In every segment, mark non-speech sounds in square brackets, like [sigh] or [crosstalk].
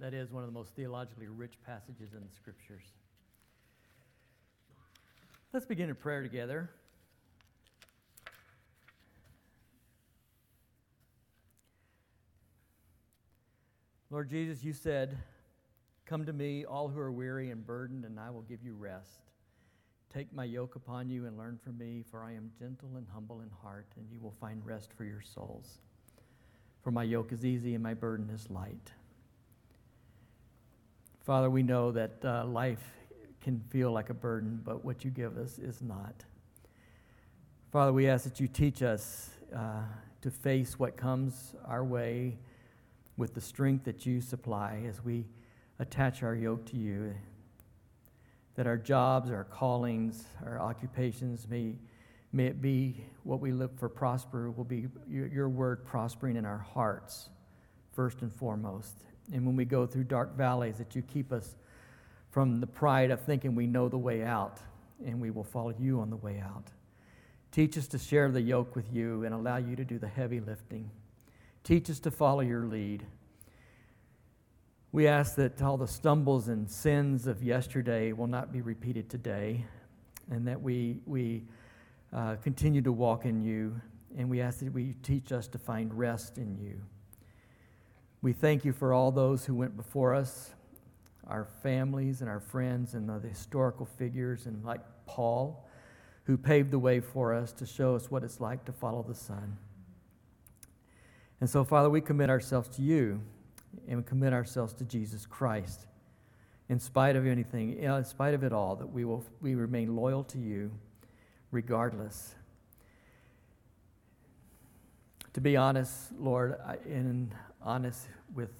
That is one of the most theologically rich passages in the scriptures. Let's begin in prayer together. Lord Jesus, you said, Come to me, all who are weary and burdened, and I will give you rest. Take my yoke upon you and learn from me, for I am gentle and humble in heart, and you will find rest for your souls. For my yoke is easy and my burden is light. Father, we know that uh, life can feel like a burden, but what you give us is not. Father, we ask that you teach us uh, to face what comes our way with the strength that you supply as we attach our yoke to you. That our jobs, our callings, our occupations may, may it be what we look for prosper, will be your, your word prospering in our hearts, first and foremost. And when we go through dark valleys, that you keep us from the pride of thinking we know the way out, and we will follow you on the way out. Teach us to share the yoke with you and allow you to do the heavy lifting. Teach us to follow your lead. We ask that all the stumbles and sins of yesterday will not be repeated today, and that we, we uh, continue to walk in you, and we ask that we teach us to find rest in you. We thank you for all those who went before us, our families and our friends, and the historical figures, and like Paul, who paved the way for us to show us what it's like to follow the Son. And so, Father, we commit ourselves to you and we commit ourselves to Jesus Christ. In spite of anything, in spite of it all, that we will we remain loyal to you regardless. To be honest, Lord, and honest with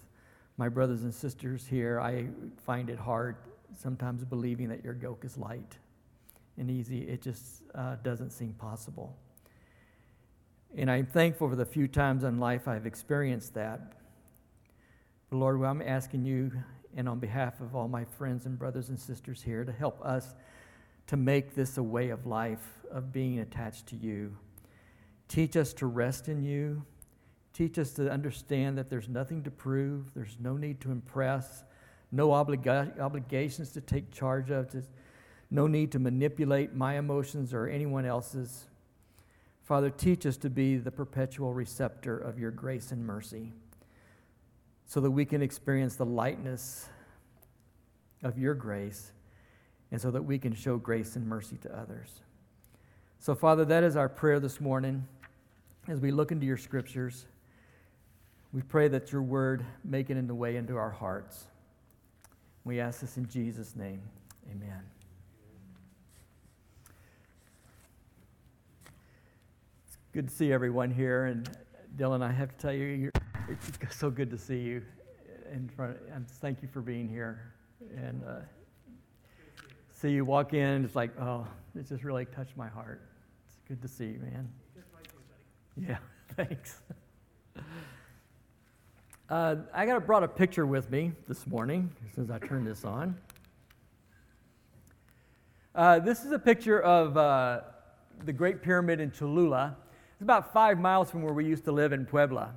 my brothers and sisters here, I find it hard sometimes believing that your yoke is light and easy. It just uh, doesn't seem possible. And I'm thankful for the few times in life I've experienced that. But Lord, I'm asking you, and on behalf of all my friends and brothers and sisters here, to help us to make this a way of life, of being attached to you. Teach us to rest in you. Teach us to understand that there's nothing to prove, there's no need to impress, no obliga- obligations to take charge of, to, no need to manipulate my emotions or anyone else's. Father, teach us to be the perpetual receptor of your grace and mercy so that we can experience the lightness of your grace and so that we can show grace and mercy to others. So, Father, that is our prayer this morning as we look into your scriptures. We pray that your word make it in the way into our hearts. We ask this in Jesus' name. Amen. It's good to see everyone here. And Dylan, I have to tell you, it's so good to see you in front. And thank you for being here. And uh, see you walk in, it's like, oh, it just really touched my heart. It's good to see you, man. Yeah, [laughs] thanks. [laughs] Uh, I got brought a picture with me this morning since I turned this on. Uh, this is a picture of uh, the Great Pyramid in Cholula. It's about five miles from where we used to live in Puebla.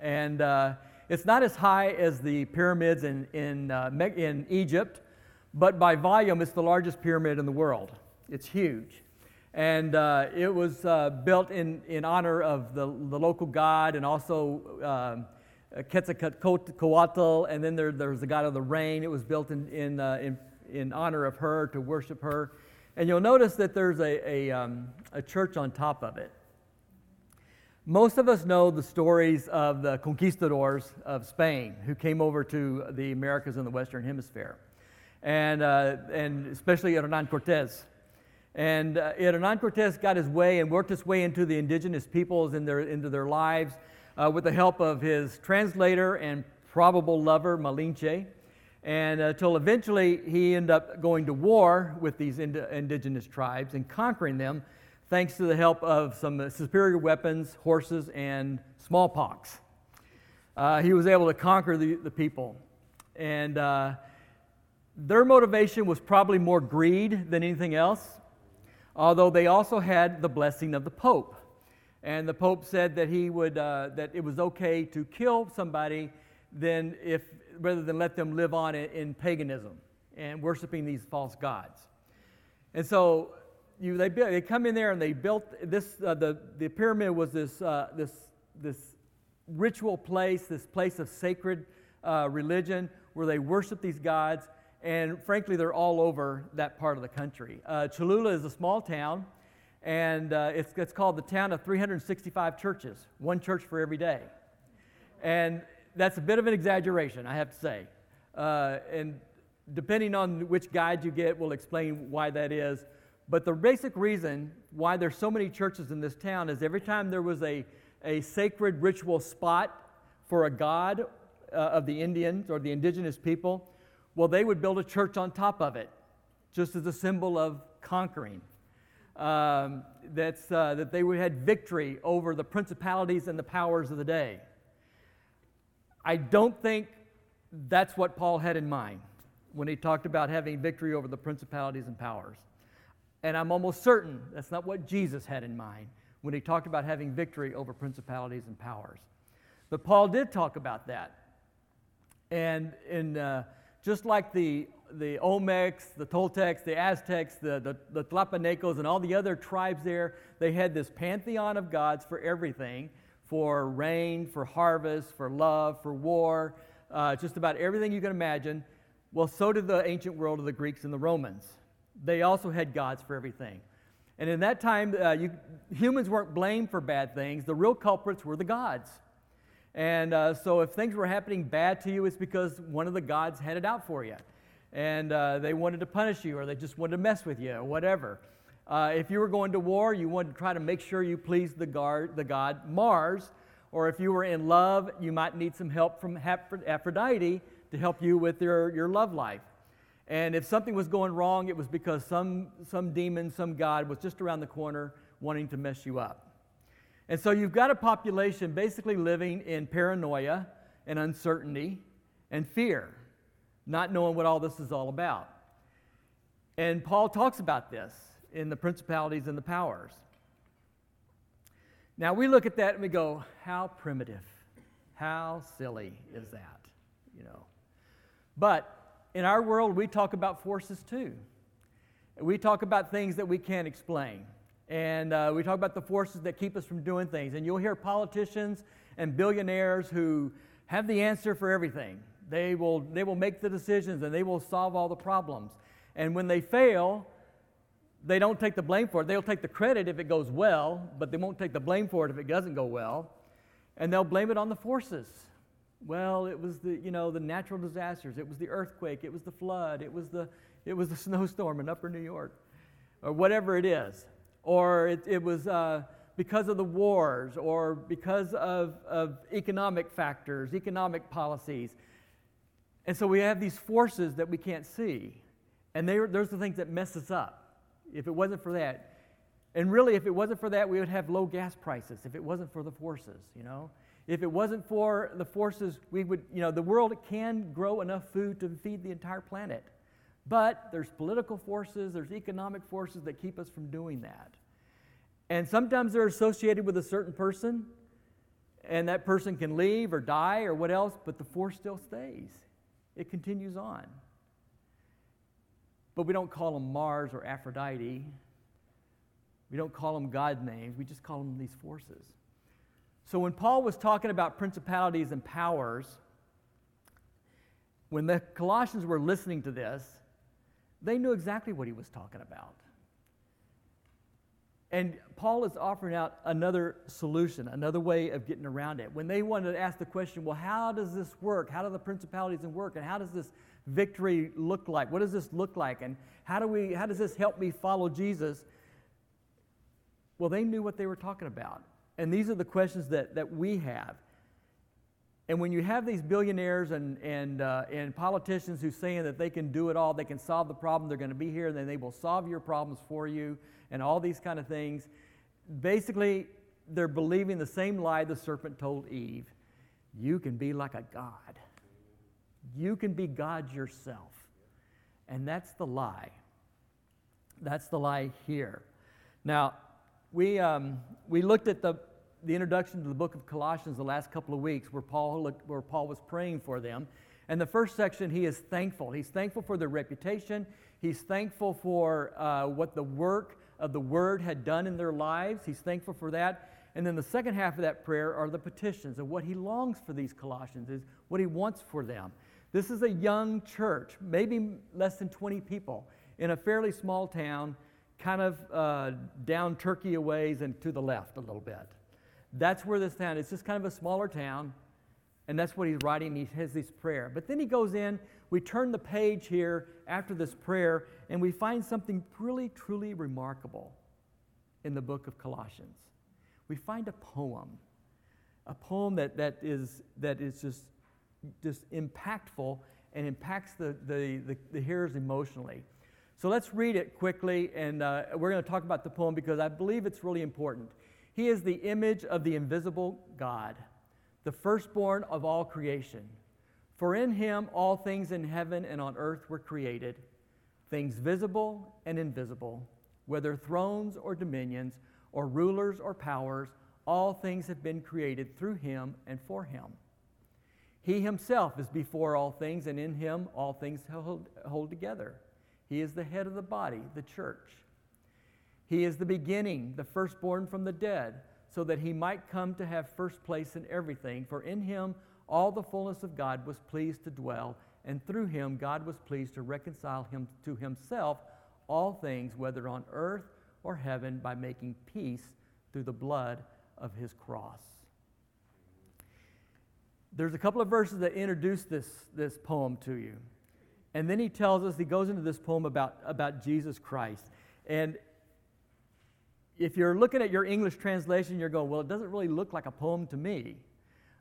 And uh, it's not as high as the pyramids in, in, uh, in Egypt, but by volume, it's the largest pyramid in the world. It's huge. And uh, it was uh, built in, in honor of the, the local god and also uh, Quetzalcoatl, and then there, there's the god of the rain. It was built in, in, uh, in, in honor of her, to worship her. And you'll notice that there's a, a, um, a church on top of it. Most of us know the stories of the conquistadors of Spain who came over to the Americas in the Western Hemisphere, and, uh, and especially Hernan Cortez. And uh, Hernan Cortez got his way and worked his way into the indigenous peoples in their, into their lives uh, with the help of his translator and probable lover, Malinche. And until uh, eventually he ended up going to war with these ind- indigenous tribes and conquering them thanks to the help of some superior weapons, horses, and smallpox. Uh, he was able to conquer the, the people. And uh, their motivation was probably more greed than anything else, although they also had the blessing of the Pope. And the Pope said that, he would, uh, that it was okay to kill somebody then if rather than let them live on in, in paganism and worshiping these false gods. And so you, they, they come in there and they built this, uh, the, the pyramid was this, uh, this, this ritual place, this place of sacred uh, religion where they worship these gods. And frankly, they're all over that part of the country. Uh, Cholula is a small town, and uh, it's, it's called the town of 365 churches, one church for every day. And that's a bit of an exaggeration, I have to say. Uh, and depending on which guide you get, will explain why that is. But the basic reason why there's so many churches in this town is every time there was a, a sacred ritual spot for a god uh, of the Indians or the indigenous people, well, they would build a church on top of it, just as a symbol of conquering. Um, that's, uh, that they had victory over the principalities and the powers of the day. I don't think that's what Paul had in mind when he talked about having victory over the principalities and powers. And I'm almost certain that's not what Jesus had in mind when he talked about having victory over principalities and powers. But Paul did talk about that. And in, uh, just like the, the Olmecs, the Toltecs, the Aztecs, the, the, the Tlapanecos, and all the other tribes there, they had this pantheon of gods for everything for rain, for harvest, for love, for war, uh, just about everything you can imagine. Well, so did the ancient world of the Greeks and the Romans. They also had gods for everything. And in that time, uh, you, humans weren't blamed for bad things. The real culprits were the gods. And uh, so if things were happening bad to you, it's because one of the gods had it out for you. And uh, they wanted to punish you, or they just wanted to mess with you, or whatever. Uh, if you were going to war, you wanted to try to make sure you pleased the, guard, the god Mars. Or if you were in love, you might need some help from Aphrodite to help you with your, your love life. And if something was going wrong, it was because some, some demon, some god was just around the corner wanting to mess you up. And so you've got a population basically living in paranoia and uncertainty and fear, not knowing what all this is all about. And Paul talks about this in the principalities and the powers. Now we look at that and we go, how primitive, how silly is that, you know? But in our world, we talk about forces too. We talk about things that we can't explain. And uh, we talk about the forces that keep us from doing things. And you'll hear politicians and billionaires who have the answer for everything. They will, they will make the decisions and they will solve all the problems. And when they fail, they don't take the blame for it. They'll take the credit if it goes well, but they won't take the blame for it if it doesn't go well. And they'll blame it on the forces. Well, it was the, you know, the natural disasters. It was the earthquake. It was the flood. It was the, it was the [laughs] snowstorm in upper New York, or whatever it is. Or it, it was uh, because of the wars, or because of, of economic factors, economic policies. And so we have these forces that we can't see. And they, those are the things that mess us up. If it wasn't for that, and really, if it wasn't for that, we would have low gas prices. If it wasn't for the forces, you know, if it wasn't for the forces, we would, you know, the world can grow enough food to feed the entire planet. But there's political forces, there's economic forces that keep us from doing that. And sometimes they're associated with a certain person, and that person can leave or die or what else, but the force still stays. It continues on. But we don't call them Mars or Aphrodite. We don't call them God names. We just call them these forces. So when Paul was talking about principalities and powers, when the Colossians were listening to this, they knew exactly what he was talking about. And Paul is offering out another solution, another way of getting around it. When they wanted to ask the question, well, how does this work? How do the principalities work? And how does this victory look like? What does this look like? And how, do we, how does this help me follow Jesus? Well, they knew what they were talking about. And these are the questions that, that we have. And when you have these billionaires and, and, uh, and politicians who saying that they can do it all, they can solve the problem, they're going to be here, and then they will solve your problems for you, and all these kind of things, basically, they're believing the same lie the serpent told Eve you can be like a God. You can be God yourself. And that's the lie. That's the lie here. Now, we, um, we looked at the, the introduction to the book of Colossians the last couple of weeks where Paul, looked, where Paul was praying for them. And the first section, he is thankful. He's thankful for their reputation. He's thankful for uh, what the work of the word had done in their lives. He's thankful for that. And then the second half of that prayer are the petitions of what he longs for these Colossians, is what he wants for them. This is a young church, maybe less than 20 people, in a fairly small town, kind of uh, down Turkey a ways and to the left a little bit. That's where this town is. It's just kind of a smaller town, and that's what he's writing. He has this prayer. But then he goes in, we turn the page here after this prayer, and we find something really, truly remarkable in the book of Colossians. We find a poem, a poem that, that, is, that is just just impactful and impacts the, the, the, the hearers emotionally. So let's read it quickly, and uh, we're going to talk about the poem because I believe it's really important. He is the image of the invisible God, the firstborn of all creation. For in him all things in heaven and on earth were created, things visible and invisible, whether thrones or dominions, or rulers or powers, all things have been created through him and for him. He himself is before all things, and in him all things hold, hold together. He is the head of the body, the church. He is the beginning, the firstborn from the dead, so that he might come to have first place in everything. For in him all the fullness of God was pleased to dwell, and through him God was pleased to reconcile him to himself all things, whether on earth or heaven, by making peace through the blood of his cross there's a couple of verses that introduce this, this poem to you. And then he tells us, he goes into this poem about, about Jesus Christ. And if you're looking at your English translation, you're going, well, it doesn't really look like a poem to me.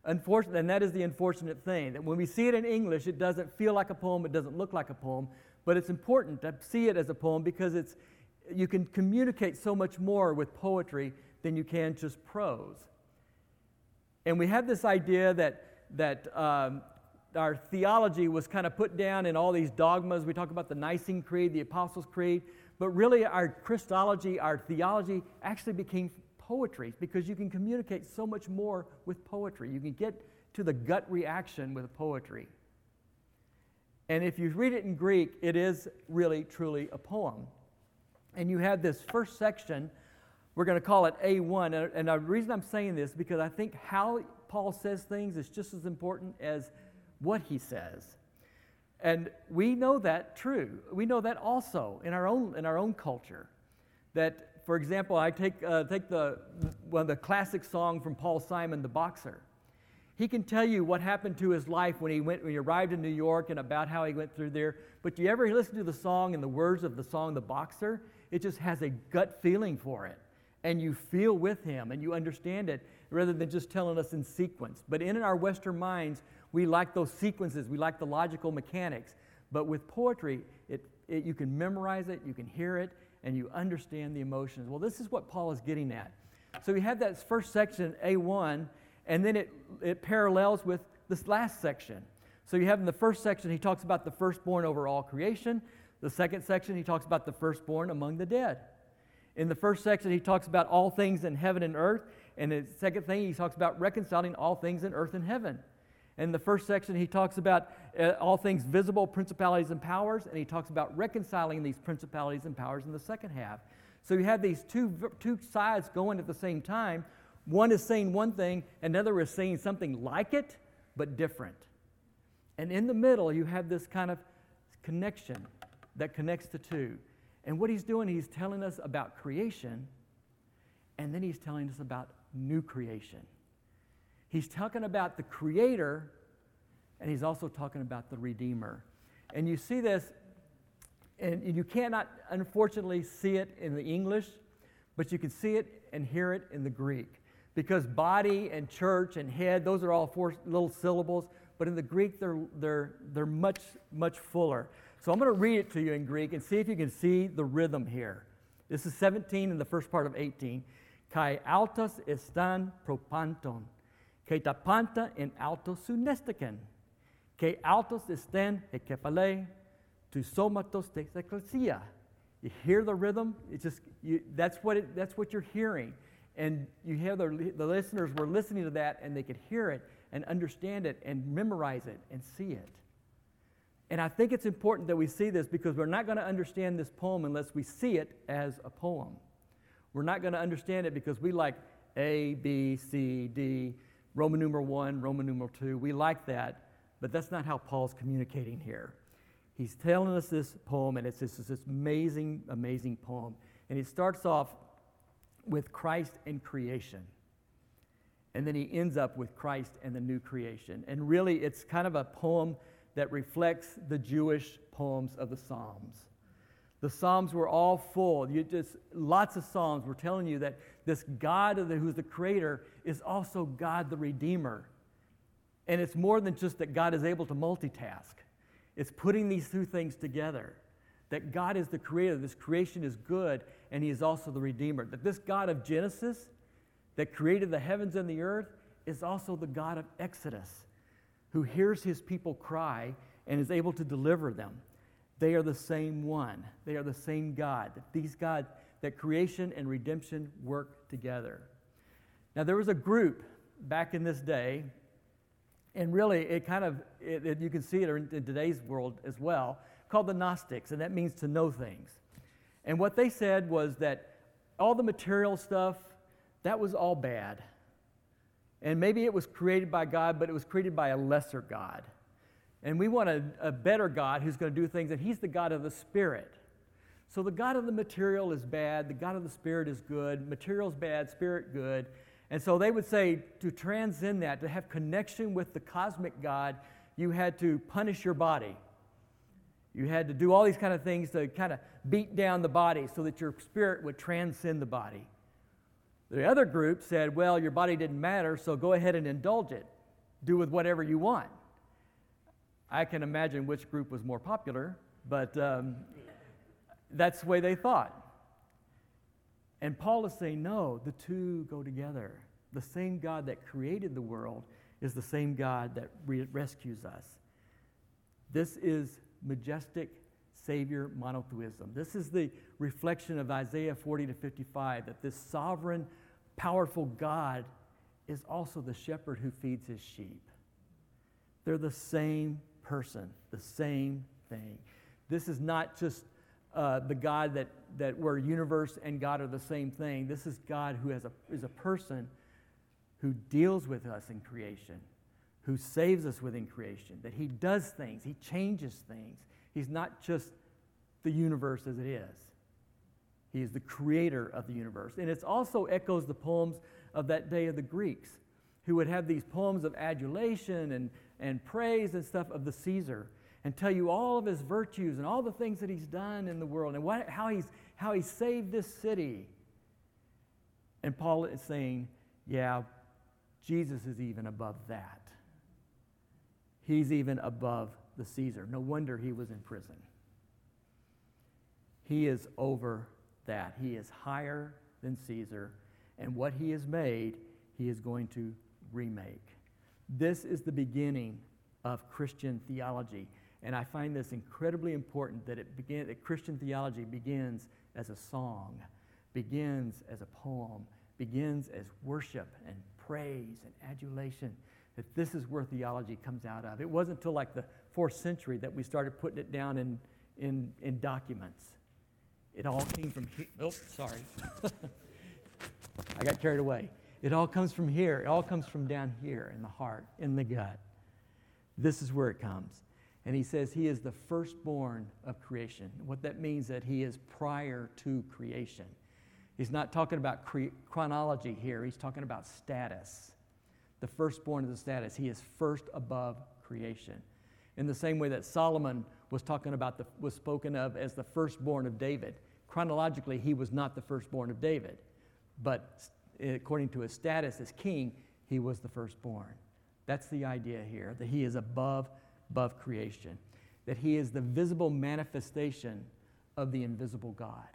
Unfortunately, and that is the unfortunate thing, that when we see it in English, it doesn't feel like a poem, it doesn't look like a poem, but it's important to see it as a poem because it's, you can communicate so much more with poetry than you can just prose. And we have this idea that that um, our theology was kind of put down in all these dogmas. We talk about the Nicene Creed, the Apostles' Creed, but really our Christology, our theology actually became poetry because you can communicate so much more with poetry. You can get to the gut reaction with poetry. And if you read it in Greek, it is really, truly a poem. And you have this first section, we're going to call it A1. And the reason I'm saying this is because I think how Paul says things is just as important as what he says. And we know that true. We know that also in our own, in our own culture. That, for example, I take, uh, take the, one of the classic song from Paul Simon, The Boxer. He can tell you what happened to his life when he, went, when he arrived in New York and about how he went through there. But do you ever listen to the song and the words of the song, The Boxer? It just has a gut feeling for it. And you feel with him and you understand it rather than just telling us in sequence. But in our Western minds, we like those sequences, we like the logical mechanics. But with poetry, it, it, you can memorize it, you can hear it, and you understand the emotions. Well, this is what Paul is getting at. So we have that first section, A1, and then it, it parallels with this last section. So you have in the first section, he talks about the firstborn over all creation. The second section, he talks about the firstborn among the dead. In the first section, he talks about all things in heaven and earth. And the second thing, he talks about reconciling all things in earth and heaven. In the first section, he talks about uh, all things visible, principalities and powers, and he talks about reconciling these principalities and powers in the second half. So you have these two, two sides going at the same time. One is saying one thing, another is saying something like it, but different. And in the middle, you have this kind of connection that connects the two. And what he's doing, he's telling us about creation, and then he's telling us about new creation. He's talking about the Creator, and he's also talking about the Redeemer. And you see this, and you cannot, unfortunately, see it in the English, but you can see it and hear it in the Greek. Because body and church and head, those are all four little syllables, but in the Greek, they're, they're, they're much, much fuller. So I'm going to read it to you in Greek and see if you can see the rhythm here. This is 17 in the first part of 18 kai altos estan propanton, que tapanta en alto sunestiken, que altos estén ekepale, to somatos de ecclesia. You hear the rhythm? It's just you, that's what it, that's what you're hearing, and you hear the the listeners were listening to that, and they could hear it and understand it and memorize it and see it. And I think it's important that we see this because we're not going to understand this poem unless we see it as a poem. We're not going to understand it because we like A, B, C, D, Roman numeral 1, Roman numeral 2. We like that, but that's not how Paul's communicating here. He's telling us this poem, and it's this, this amazing, amazing poem. And he starts off with Christ and creation. And then he ends up with Christ and the new creation. And really, it's kind of a poem that reflects the Jewish poems of the Psalms. The Psalms were all full. You just lots of Psalms were telling you that this God the, who's the creator is also God the Redeemer. And it's more than just that God is able to multitask. It's putting these two things together. That God is the creator, this creation is good, and He is also the Redeemer. That this God of Genesis, that created the heavens and the earth, is also the God of Exodus, who hears His people cry and is able to deliver them. They are the same one. They are the same God. That these God, that creation and redemption work together. Now there was a group back in this day, and really it kind of it, it, you can see it in, in today's world as well, called the Gnostics, and that means to know things. And what they said was that all the material stuff, that was all bad. And maybe it was created by God, but it was created by a lesser God. And we want a, a better God who's going to do things, and He's the God of the Spirit. So the God of the material is bad, the God of the Spirit is good, material's bad, spirit good. And so they would say to transcend that, to have connection with the cosmic God, you had to punish your body. You had to do all these kind of things to kind of beat down the body so that your spirit would transcend the body. The other group said, well, your body didn't matter, so go ahead and indulge it. Do with whatever you want. I can imagine which group was more popular, but um, that's the way they thought. And Paul is saying, no, the two go together. The same God that created the world is the same God that re- rescues us. This is majestic Savior monotheism. This is the reflection of Isaiah 40 to 55 that this sovereign, powerful God is also the shepherd who feeds his sheep. They're the same person, the same thing. This is not just uh, the God that, that where universe and God are the same thing. This is God who has a, is a person who deals with us in creation, who saves us within creation, that He does things, He changes things. He's not just the universe as it is. He is the creator of the universe. And it also echoes the poems of that day of the Greeks, who would have these poems of adulation and and praise and stuff of the Caesar and tell you all of his virtues and all the things that he's done in the world and what, how, he's, how he saved this city. And Paul is saying, yeah, Jesus is even above that. He's even above the Caesar. No wonder he was in prison. He is over that. He is higher than Caesar. And what he has made, he is going to remake. This is the beginning of Christian theology. And I find this incredibly important that, it begin, that Christian theology begins as a song, begins as a poem, begins as worship and praise and adulation. That this is where theology comes out of. It wasn't until like the fourth century that we started putting it down in, in, in documents. It all came from here. Oh, sorry. [laughs] I got carried away. It all comes from here. It all comes from down here in the heart, in the gut. This is where it comes. And he says he is the firstborn of creation. What that means is that he is prior to creation. He's not talking about cre- chronology here. He's talking about status. The firstborn of the status. He is first above creation. In the same way that Solomon was talking about the, was spoken of as the firstborn of David. Chronologically, he was not the firstborn of David, but according to his status as king, he was the firstborn. That's the idea here, that he is above, above creation, that he is the visible manifestation of the invisible God.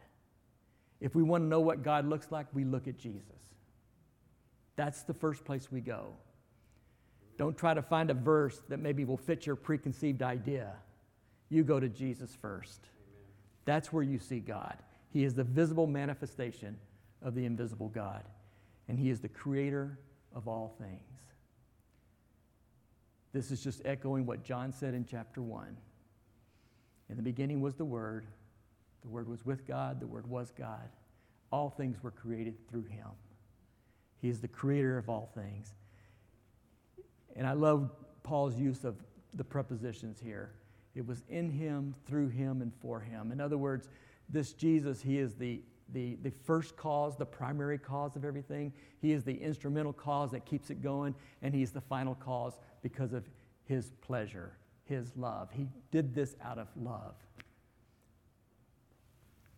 If we want to know what God looks like, we look at Jesus. That's the first place we go. Don't try to find a verse that maybe will fit your preconceived idea. You go to Jesus first. Amen. That's where you see God. He is the visible manifestation of the invisible God and He is the creator of all things. This is just echoing what John said in chapter 1. In the beginning was the Word. The Word was with God. The Word was God. All things were created through Him. He is the creator of all things. And I love Paul's use of the prepositions here. It was in Him, through Him, and for Him. In other words, this Jesus, He is the the, the first cause, the primary cause of everything. He is the instrumental cause that keeps it going, and He's the final cause because of His pleasure, His love. He did this out of love.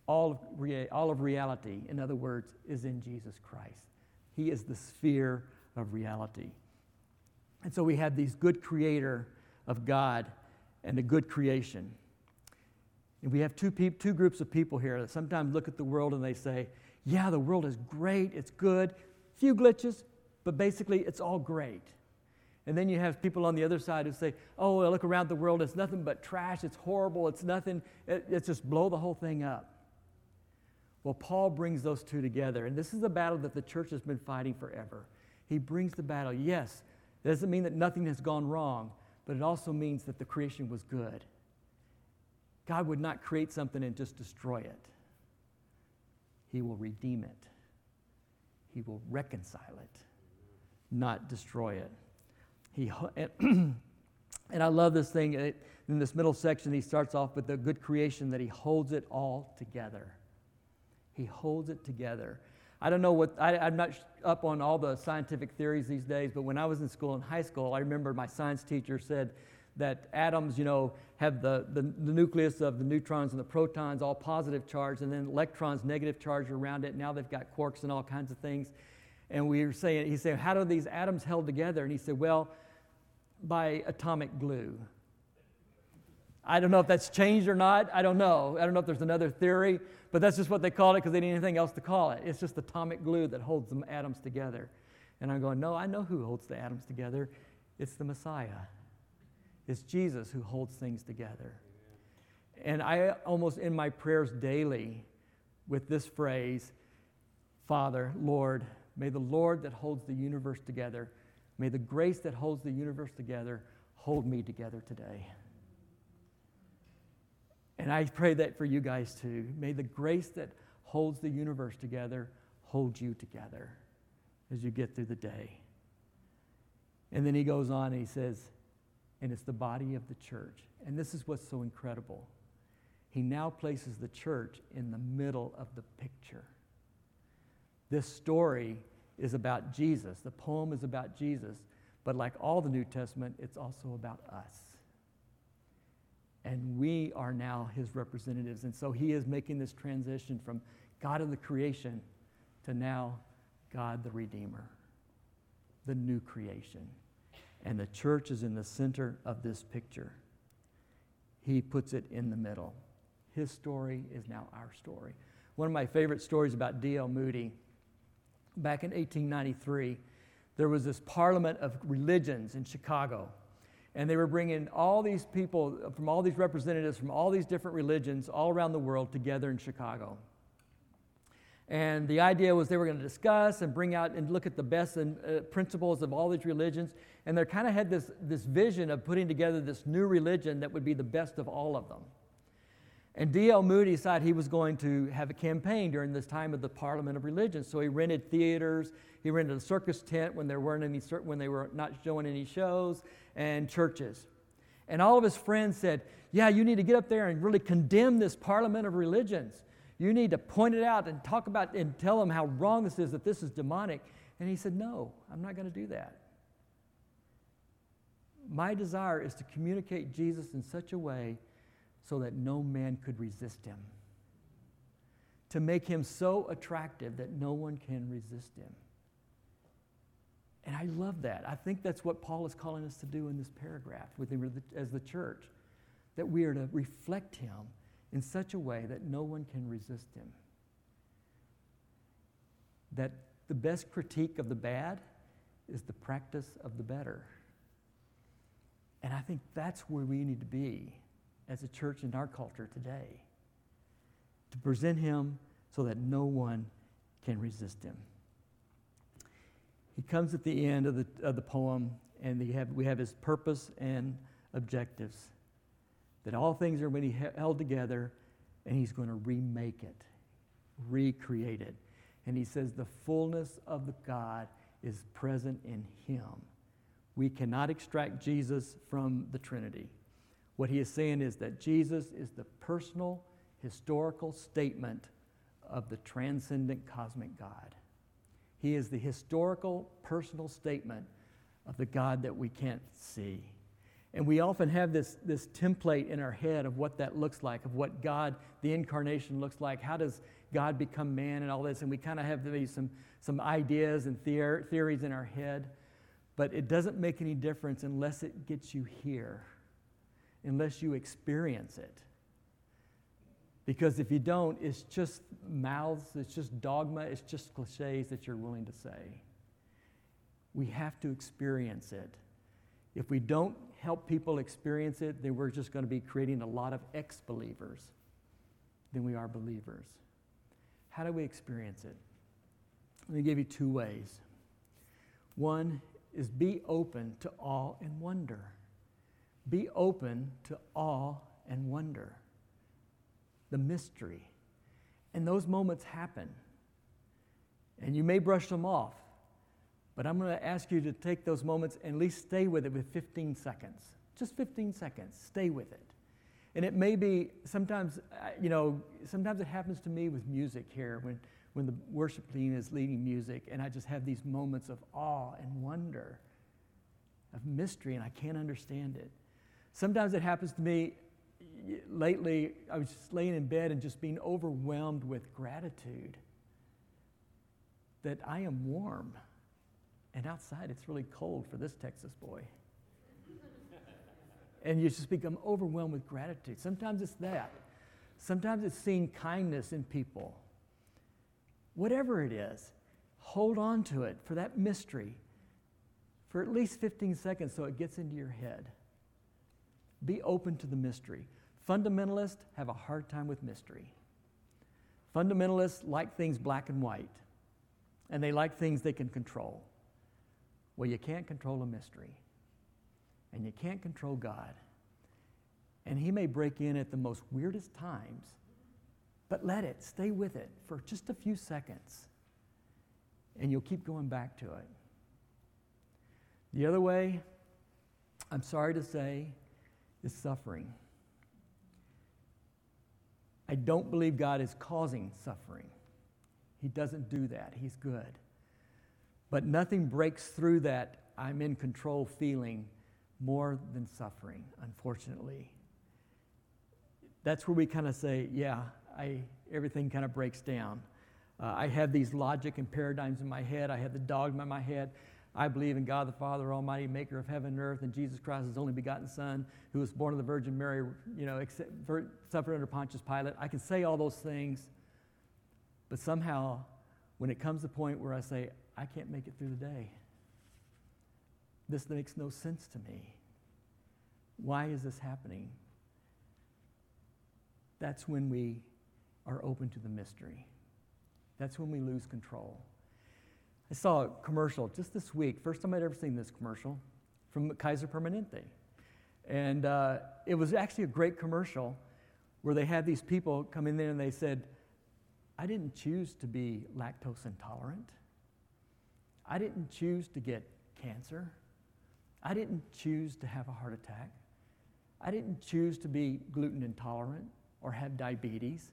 All of, rea- all of reality, in other words, is in Jesus Christ. He is the sphere of reality. And so we have these good creator of God and the good creation. And we have two, two groups of people here that sometimes look at the world and they say, yeah, the world is great, it's good, few glitches, but basically it's all great. And then you have people on the other side who say, oh, I look around the world, it's nothing but trash, it's horrible, it's nothing, it, it's just blow the whole thing up. Well, Paul brings those two together, and this is a battle that the church has been fighting forever. He brings the battle. Yes, it doesn't mean that nothing has gone wrong, but it also means that the creation was good. God would not create something and just destroy it. He will redeem it. He will reconcile it, not destroy it. He, and, [clears throat] and I love this thing. In this middle section, he starts off with the good creation that he holds it all together. He holds it together. I don't know what, I, am not up on all the scientific theories these days, but when I was in school in high school, I remember my science teacher said that atoms, you know, have the, the, the, nucleus of the neutrons and the protons all positive charge, and then electrons negative charge around it. Now they've got quarks and all kinds of things. And we were saying, he said, how are these atoms held together? And he said, well, by atomic glue. I don't know if that's changed or not. I don't know. I don't know if there's another theory, but that's just what they called it because they didn't anything else to call it. It's just atomic glue that holds the atoms together. And I'm going, no, I know who holds the atoms together. It's the Messiah. It's Jesus who holds things together. And I almost in my prayers daily with this phrase Father, Lord, may the Lord that holds the universe together, may the grace that holds the universe together hold me together today. And I pray that for you guys too. May the grace that holds the universe together hold you together as you get through the day. And then he goes on and he says, and it's the body of the church. And this is what's so incredible. He now places the church in the middle of the picture. This story is about Jesus. The poem is about Jesus, but like all the New Testament, it's also about us. And we are now his representatives. And so he is making this transition from God of the creation to now God the Redeemer, the new creation. And the church is in the center of this picture. He puts it in the middle. His story is now our story. One of my favorite stories about D.L. Moody, back in 1893, there was this parliament of religions in Chicago. And they were bringing all these people from all these representatives from all these different religions all around the world together in Chicago. And the idea was they were going to discuss and bring out and look at the best and, uh, principles of all these religions. And they kind of had this, this vision of putting together this new religion that would be the best of all of them. And D.L. Moody decided he was going to have a campaign during this time of the Parliament of Religions. So he rented theaters, he rented a circus tent when there weren't any when they were not showing any shows, and churches. And all of his friends said, "Yeah, you need to get up there and really condemn this Parliament of Religions." You need to point it out and talk about and tell them how wrong this is, that this is demonic. And he said, No, I'm not going to do that. My desire is to communicate Jesus in such a way so that no man could resist him, to make him so attractive that no one can resist him. And I love that. I think that's what Paul is calling us to do in this paragraph with as the church, that we are to reflect him in such a way that no one can resist him. That the best critique of the bad is the practice of the better. And I think that's where we need to be as a church in our culture today to present him so that no one can resist him. He comes at the end of the, of the poem, and have, we have his purpose and objectives that all things are going to be held together and he's going to remake it, recreate it. And he says the fullness of the God is present in him. We cannot extract Jesus from the Trinity. What he is saying is that Jesus is the personal, historical statement of the transcendent cosmic God. He is the historical, personal statement of the God that we can't see. And we often have this, this template in our head of what that looks like, of what God, the incarnation, looks like. How does God become man and all this? And we kind of have maybe some, some ideas and theor- theories in our head. But it doesn't make any difference unless it gets you here, unless you experience it. Because if you don't, it's just mouths, it's just dogma, it's just cliches that you're willing to say. We have to experience it. If we don't help people experience it, then we're just going to be creating a lot of ex believers than we are believers. How do we experience it? Let me give you two ways. One is be open to awe and wonder. Be open to awe and wonder. The mystery. And those moments happen. And you may brush them off, but I'm going to ask you to take those moments and at least stay with it with 15 seconds. Just 15 seconds. Stay with it. And it may be sometimes, uh, you know, sometimes it happens to me with music here when when the worship team is leading music, and I just have these moments of awe and wonder, of mystery, and I can't understand it. Sometimes it happens to me. Lately, I was just laying in bed and just being overwhelmed with gratitude that I am warm, and outside it's really cold for this Texas boy. and you just become overwhelmed with gratitude. Sometimes it's that. Sometimes it's seeing kindness in people whatever it is, hold on to it for that mystery for at least 15 seconds so it gets into your head. Be open to the mystery. Fundamentalists have a hard time with mystery. Fundamentalists like things black and white, and they like things they can control. Well, you can't control a mystery, and you can't control God. And He may break in at the most weirdest times but let it, stay with it for just a few seconds, and you'll keep going back to it. The other way, I'm sorry to say, is suffering. I don't believe God is causing suffering. He doesn't do that. He's good. But nothing breaks through that I'm in control feeling more than suffering, unfortunately. That's where we kind of say, yeah, I, everything kind of breaks down. Uh, I have these logic and paradigms in my head. I have the dogma in my head. I believe in God the Father Almighty, maker of heaven and earth, and Jesus Christ, his only begotten Son, who was born of the Virgin Mary, you know, except, suffered under Pontius Pilate. I can say all those things, but somehow, when it comes to the point where I say, I can't make it through the day, this makes no sense to me. Why is this happening? That's when we are open to the mystery. That's when we lose control. I saw a commercial just this week, first time I'd ever seen this commercial from Kaiser Permanente. And uh, it was actually a great commercial where they had these people come in there and they said, I didn't choose to be lactose intolerant. I didn't choose to get cancer. I didn't choose to have a heart attack. I didn't choose to be gluten intolerant or have diabetes.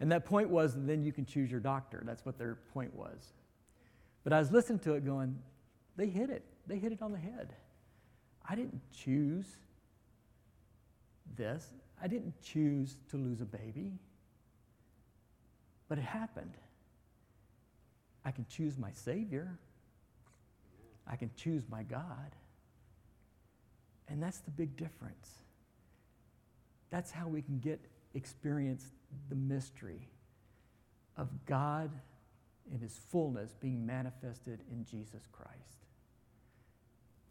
And that point was then you can choose your doctor. That's what their point was. But I was listening to it going, they hit it. They hit it on the head. I didn't choose this. I didn't choose to lose a baby. But it happened. I can choose my Savior. I can choose my God. And that's the big difference. That's how we can get experience the mystery of God in his fullness being manifested in Jesus Christ.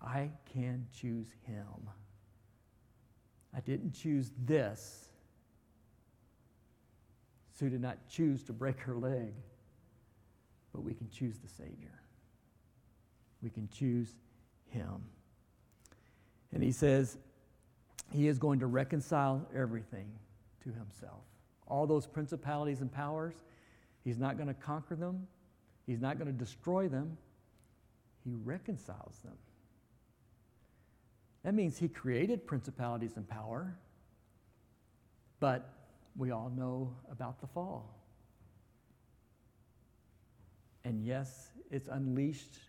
I can choose him. I didn't choose this. Sue did not choose to break her leg, but we can choose the Savior. We can choose him. And he says, he is going to reconcile everything to himself. All those principalities and powers, he's not going to conquer them, he's not going to destroy them, he reconciles them. That means he created principalities and power, but we all know about the fall. And yes, it's unleashed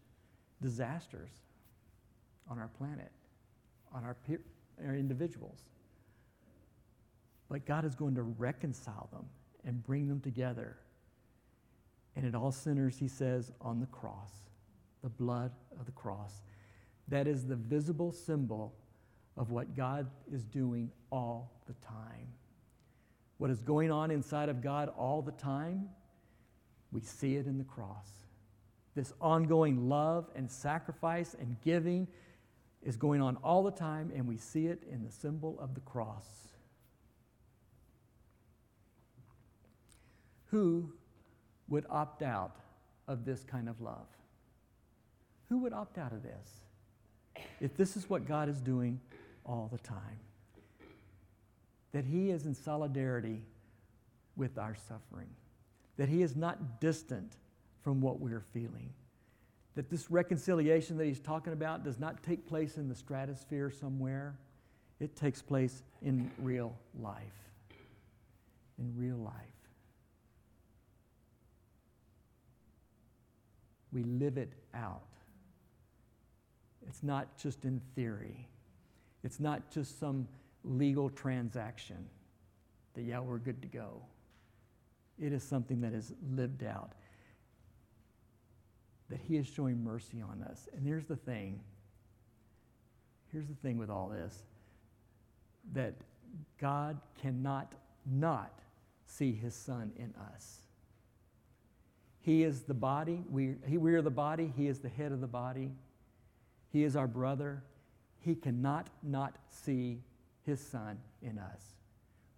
disasters on our planet, on our, peer, our individuals. But God is going to reconcile them and bring them together. And it all centers, he says, on the cross, the blood of the cross. That is the visible symbol of what God is doing all the time. What is going on inside of God all the time, we see it in the cross. This ongoing love and sacrifice and giving is going on all the time, and we see it in the symbol of the cross. Who would opt out of this kind of love? Who would opt out of this? If this is what God is doing all the time, that He is in solidarity with our suffering, that He is not distant from what we're feeling, that this reconciliation that He's talking about does not take place in the stratosphere somewhere, it takes place in real life. In real life. We live it out. It's not just in theory. It's not just some legal transaction that, yeah, we're good to go. It is something that is lived out. That He is showing mercy on us. And here's the thing here's the thing with all this that God cannot not see His Son in us. He is the body, we, he, we are the body, He is the head of the body. He is our brother. He cannot not see his son in us.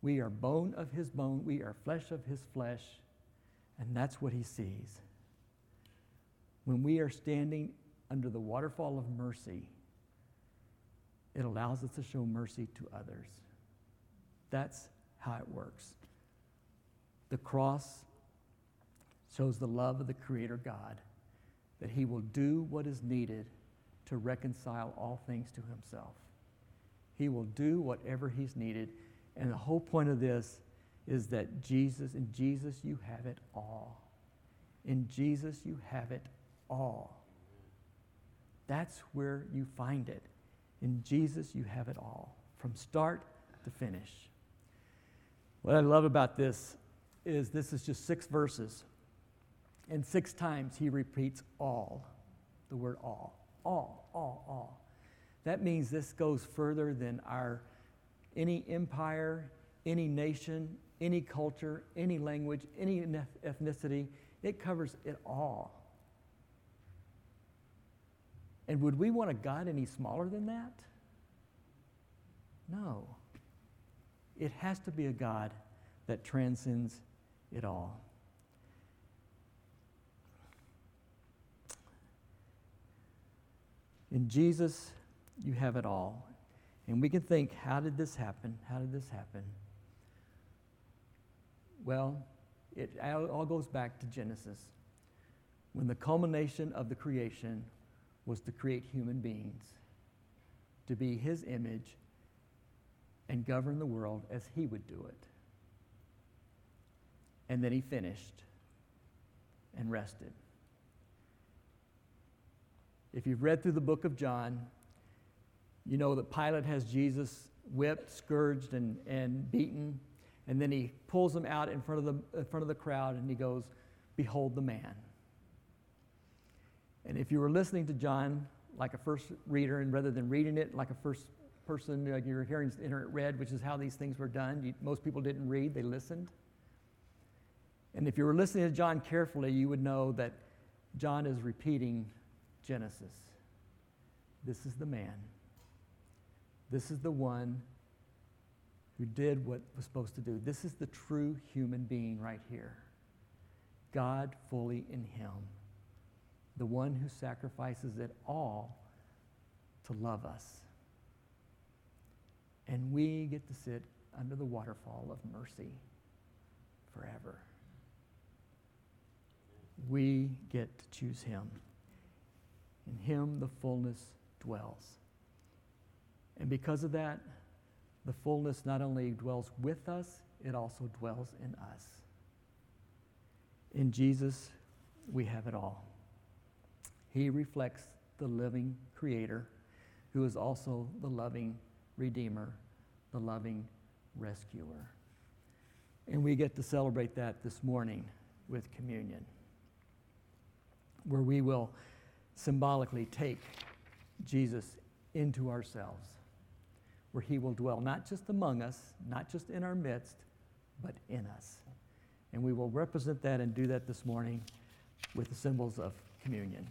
We are bone of his bone, we are flesh of his flesh, and that's what he sees. When we are standing under the waterfall of mercy, it allows us to show mercy to others. That's how it works. The cross shows the love of the Creator God, that He will do what is needed to reconcile all things to himself. He will do whatever he's needed. And the whole point of this is that Jesus, in Jesus, you have it all. In Jesus, you have it all. That's where you find it. In Jesus, you have it all, from start to finish. What I love about this is this is just six verses. And six times he repeats all, the word all all, all, all. That means this goes further than our any empire, any nation, any culture, any language, any ethnicity. It covers it all. And would we want a God any smaller than that? No. It has to be a God that transcends it all. In Jesus, you have it all. And we can think, how did this happen? How did this happen? Well, it all goes back to Genesis, when the culmination of the creation was to create human beings, to be his image and govern the world as he would do it. And then he finished and rested. If you've read through the book of John, you know that Pilate has Jesus whipped, scourged, and, and beaten. And then he pulls him out in front, of the, in front of the crowd and he goes, Behold the man. And if you were listening to John like a first reader, and rather than reading it like a first person, like you're hearing it read, which is how these things were done, you, most people didn't read, they listened. And if you were listening to John carefully, you would know that John is repeating Genesis. This is the man. This is the one who did what was supposed to do. This is the true human being right here. God fully in him. The one who sacrifices it all to love us. And we get to sit under the waterfall of mercy forever. We get to choose Him. In Him, the fullness dwells. And because of that, the fullness not only dwells with us, it also dwells in us. In Jesus, we have it all. He reflects the living Creator, who is also the loving Redeemer, the loving Rescuer. And we get to celebrate that this morning with communion, where we will symbolically take Jesus into ourselves, where he will dwell not just among us, not just in our midst, but in us. And we will represent that and do that this morning with the symbols of communion.